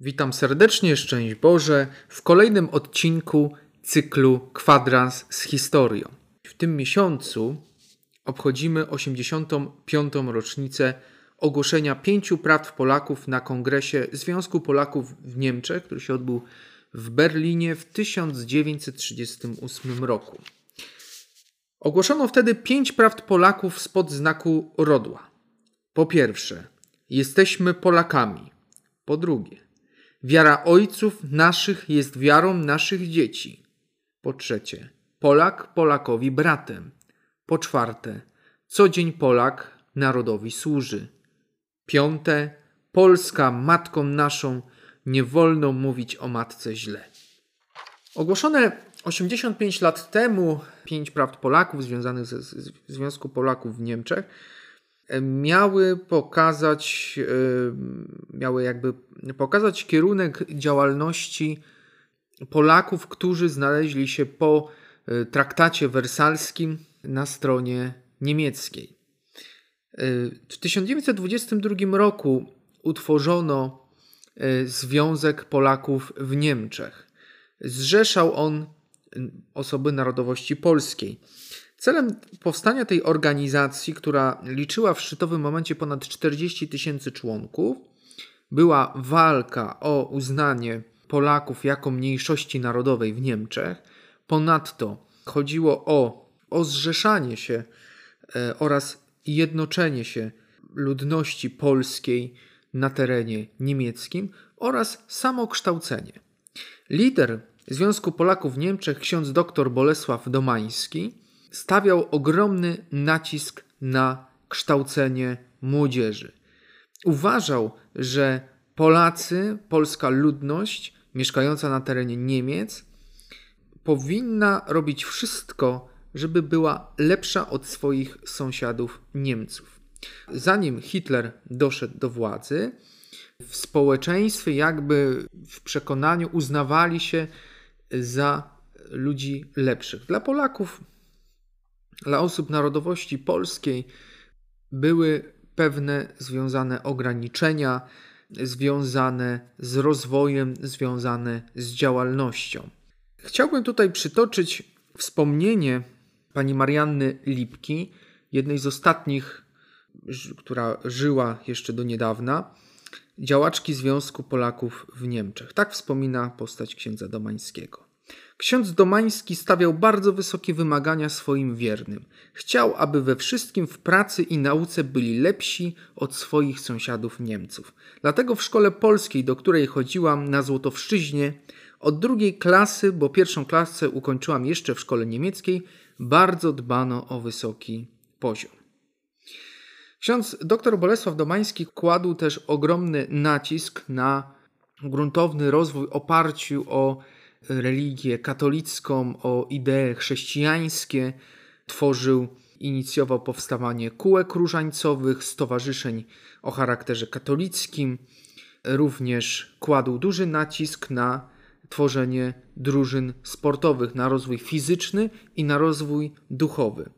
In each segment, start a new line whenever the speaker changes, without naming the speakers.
Witam serdecznie, szczęść Boże, w kolejnym odcinku cyklu Kwadrans z historią. W tym miesiącu obchodzimy 85. rocznicę ogłoszenia pięciu praw Polaków na kongresie Związku Polaków w Niemczech, który się odbył w Berlinie w 1938 roku. Ogłoszono wtedy pięć praw Polaków spod znaku rodła. Po pierwsze, jesteśmy Polakami. Po drugie, Wiara ojców naszych jest wiarą naszych dzieci. Po trzecie, Polak Polakowi bratem. Po czwarte, co dzień Polak narodowi służy. Piąte, Polska matką naszą, nie wolno mówić o matce źle. Ogłoszone 85 lat temu pięć praw Polaków związanych ze Związku Polaków w Niemczech miały pokazać, miały jakby pokazać kierunek działalności Polaków, którzy znaleźli się po e, traktacie wersalskim na stronie niemieckiej. E, w 1922 roku utworzono Związek Polaków w Niemczech. Zrzeszał on osoby narodowości polskiej. Celem powstania tej organizacji, która liczyła w szczytowym momencie ponad 40 tysięcy członków, była walka o uznanie Polaków jako mniejszości narodowej w Niemczech. Ponadto chodziło o, o zrzeszanie się e, oraz jednoczenie się ludności polskiej na terenie niemieckim oraz samokształcenie. Lider Związku Polaków w Niemczech, ksiądz dr Bolesław Domański, stawiał ogromny nacisk na kształcenie młodzieży. Uważał, że Polacy, polska ludność mieszkająca na terenie Niemiec powinna robić wszystko, żeby była lepsza od swoich sąsiadów Niemców. Zanim Hitler doszedł do władzy, w społeczeństwie, jakby w przekonaniu, uznawali się za ludzi lepszych. Dla Polaków dla osób narodowości polskiej były pewne związane ograniczenia, związane z rozwojem, związane z działalnością. Chciałbym tutaj przytoczyć wspomnienie pani Marianny Lipki, jednej z ostatnich, która żyła jeszcze do niedawna, działaczki Związku Polaków w Niemczech. Tak wspomina postać księdza Domańskiego. Ksiądz Domański stawiał bardzo wysokie wymagania swoim wiernym. Chciał, aby we wszystkim w pracy i nauce byli lepsi od swoich sąsiadów Niemców. Dlatego w szkole polskiej, do której chodziłam na Złotowszczyźnie, od drugiej klasy, bo pierwszą klasę ukończyłam jeszcze w szkole niemieckiej, bardzo dbano o wysoki poziom. Ksiądz dr Bolesław Domański kładł też ogromny nacisk na gruntowny rozwój oparciu o religię katolicką, o idee chrześcijańskie. Tworzył, inicjował powstawanie kółek różańcowych, stowarzyszeń o charakterze katolickim. Również kładł duży nacisk na tworzenie drużyn sportowych, na rozwój fizyczny i na rozwój duchowy.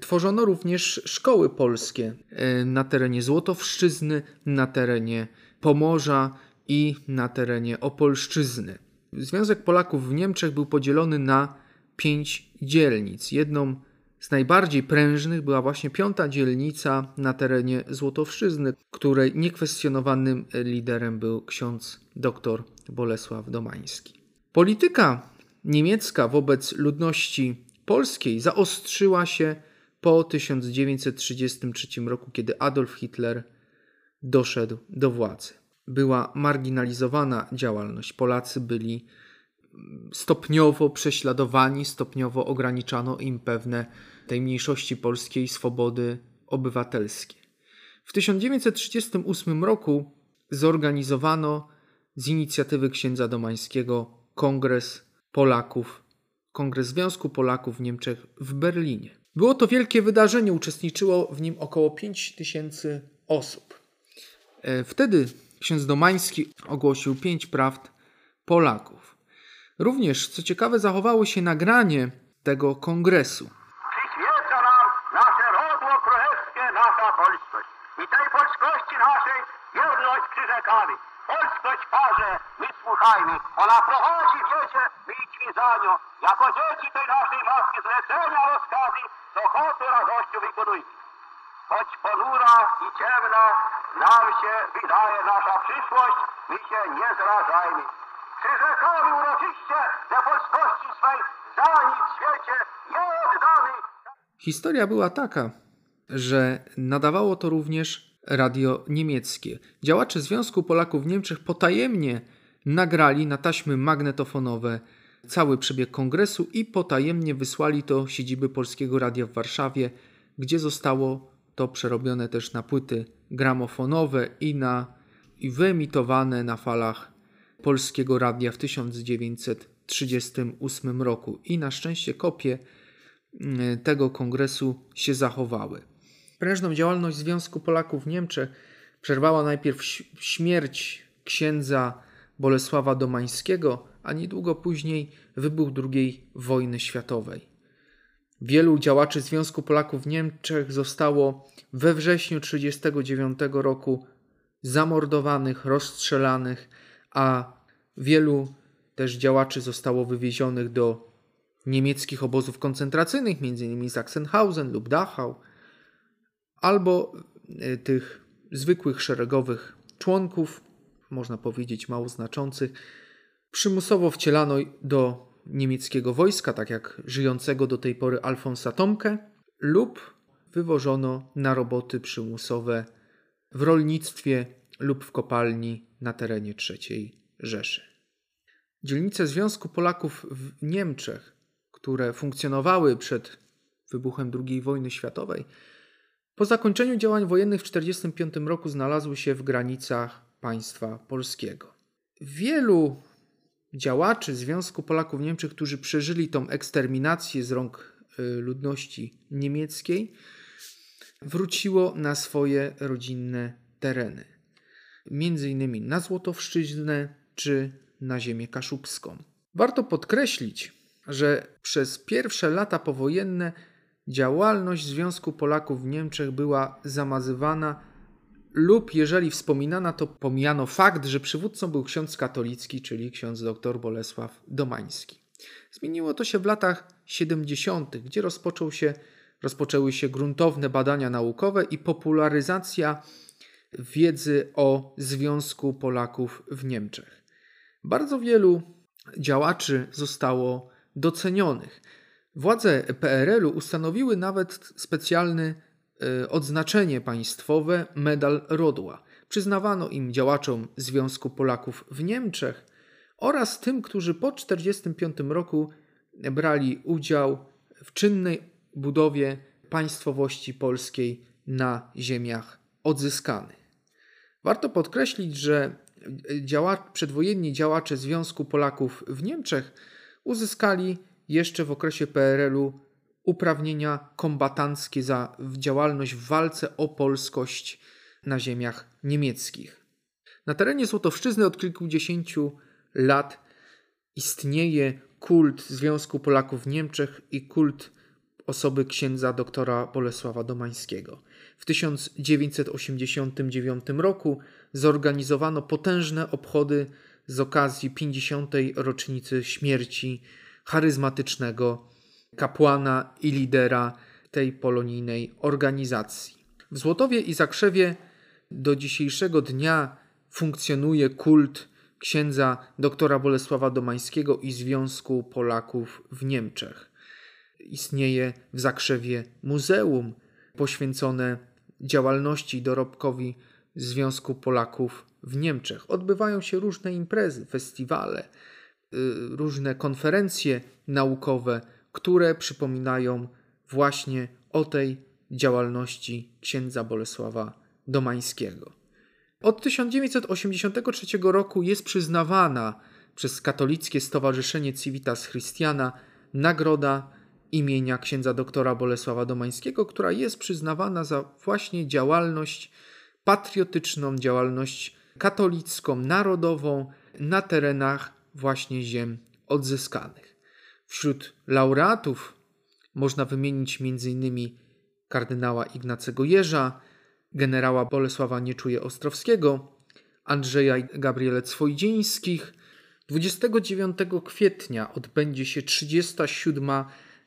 Tworzono również szkoły polskie e, na terenie Złotowszczyzny, na terenie Pomorza i na terenie Opolszczyzny. Związek Polaków w Niemczech był podzielony na pięć dzielnic. Jedną z najbardziej prężnych była właśnie piąta dzielnica na terenie Złotowszczyzny, której niekwestionowanym liderem był ksiądz dr Bolesław Domański. Polityka niemiecka wobec ludności polskiej zaostrzyła się po 1933 roku, kiedy Adolf Hitler doszedł do władzy była marginalizowana działalność. Polacy byli stopniowo prześladowani, stopniowo ograniczano im pewne tej mniejszości polskiej swobody obywatelskie. W 1938 roku zorganizowano z inicjatywy księdza Domańskiego Kongres Polaków, Kongres Związku Polaków w Niemczech w Berlinie. Było to wielkie wydarzenie, uczestniczyło w nim około 5 tysięcy osób. E, wtedy ksiądz Domański ogłosił pięć prawd Polaków. Również, co ciekawe, zachowało się nagranie tego kongresu.
Przyświeca nam nasze rodło królewskie, nasza polskość. I tej polskości naszej wierność przyrzekamy. Polsko choć parze, my słuchajmy. Ona prowadzi, wiecie, my idźmy za nią. Jako dzieci tej naszej matki zlecenia rozkazy, to choćby radością wykonujmy. Choć ponura i ciemna nam się wydaje nasza przyszłość, my się nie zrażajmy. Przyrzekamy uroczyście, że polskości swej za nic w świecie nie oddamy.
Historia była taka, że nadawało to również radio niemieckie. Działacze Związku Polaków w Niemczech potajemnie nagrali na taśmy magnetofonowe cały przebieg kongresu i potajemnie wysłali to siedziby Polskiego Radia w Warszawie, gdzie zostało to przerobione też na płyty gramofonowe i, na, i wyemitowane na falach Polskiego Radia w 1938 roku. I na szczęście kopie mm, tego kongresu się zachowały. Prężną działalność Związku Polaków w Niemczech przerwała najpierw śmierć księdza Bolesława Domańskiego, a niedługo później wybuch II wojny światowej. Wielu działaczy Związku Polaków w Niemczech zostało we wrześniu 1939 roku zamordowanych, rozstrzelanych, a wielu też działaczy zostało wywiezionych do niemieckich obozów koncentracyjnych, m.in. Sachsenhausen lub Dachau, albo e, tych zwykłych szeregowych członków, można powiedzieć mało znaczących, przymusowo wcielano do niemieckiego wojska, tak jak żyjącego do tej pory Alfonsa Tomkę, lub wywożono na roboty przymusowe w rolnictwie lub w kopalni na terenie III Rzeszy. Dzielnice Związku Polaków w Niemczech, które funkcjonowały przed wybuchem II wojny światowej, po zakończeniu działań wojennych w 1945 roku znalazły się w granicach państwa polskiego. Wielu działaczy Związku Polaków w Niemczech, którzy przeżyli tą eksterminację z rąk y, ludności niemieckiej, wróciło na swoje rodzinne tereny. Między innymi na Złotowszczyznę czy na ziemię kaszubską. Warto podkreślić, że przez pierwsze lata powojenne działalność Związku Polaków w Niemczech była zamazywana lub jeżeli wspominana, to pomijano fakt, że przywódcą był ksiądz katolicki, czyli ksiądz dr Bolesław Domański. Zmieniło to się w latach 70., gdzie rozpoczął się, rozpoczęły się gruntowne badania naukowe i popularyzacja wiedzy o Związku Polaków w Niemczech. Bardzo wielu działaczy zostało docenionych. Władze PRL-u ustanowiły nawet specjalny odznaczenie państwowe Medal Rodła. Przyznawano im działaczom Związku Polaków w Niemczech oraz tym, którzy po 1945 roku brali udział w czynnej budowie państwowości polskiej na ziemiach odzyskanych. Warto podkreślić, że przedwojenni działacze Związku Polaków w Niemczech uzyskali jeszcze w okresie PRL-u uprawnienia kombatanckie za działalność w walce o polskość na ziemiach niemieckich. Na terenie Złotowszczyzny od kilkudziesięciu lat istnieje kult Związku Polaków w Niemczech i kult osoby księdza doktora Bolesława Domańskiego. W 1989 roku zorganizowano potężne obchody z okazji 50. rocznicy śmierci charyzmatycznego kapłana i lidera tej polonijnej organizacji. W Złotowie i Zakrzewie do dzisiejszego dnia funkcjonuje kult księdza doktora Bolesława Domańskiego i Związku Polaków w Niemczech. Istnieje w Zakrzewie muzeum poświęcone działalności i dorobkowi Związku Polaków w Niemczech. Odbywają się różne imprezy, festiwale, y, różne konferencje naukowe, które przypominają właśnie o tej działalności księdza Bolesława Domańskiego. Od 1983 roku jest przyznawana przez katolickie Stowarzyszenie Civitas Christiana nagroda imienia księdza doktora Bolesława Domańskiego, która jest przyznawana za właśnie działalność patriotyczną, działalność katolicką, narodową na terenach właśnie ziem odzyskanych. Wśród laureatów można wymienić m.in. kardynała Ignacego Jeża, generała Bolesława Nieczuje Ostrowskiego, Andrzeja i Gabriele Cwojdzińskich. 29 kwietnia odbędzie się 37.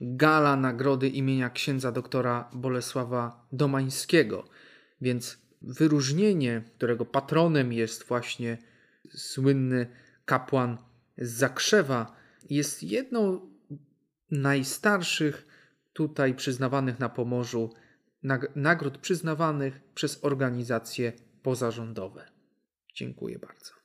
gala nagrody imienia księdza doktora Bolesława Domańskiego. Więc wyróżnienie, którego patronem jest właśnie słynny kapłan z Zakrzewa, jest jedną najstarszych tutaj przyznawanych na Pomorzu nagród przyznawanych przez organizacje pozarządowe. Dziękuję bardzo.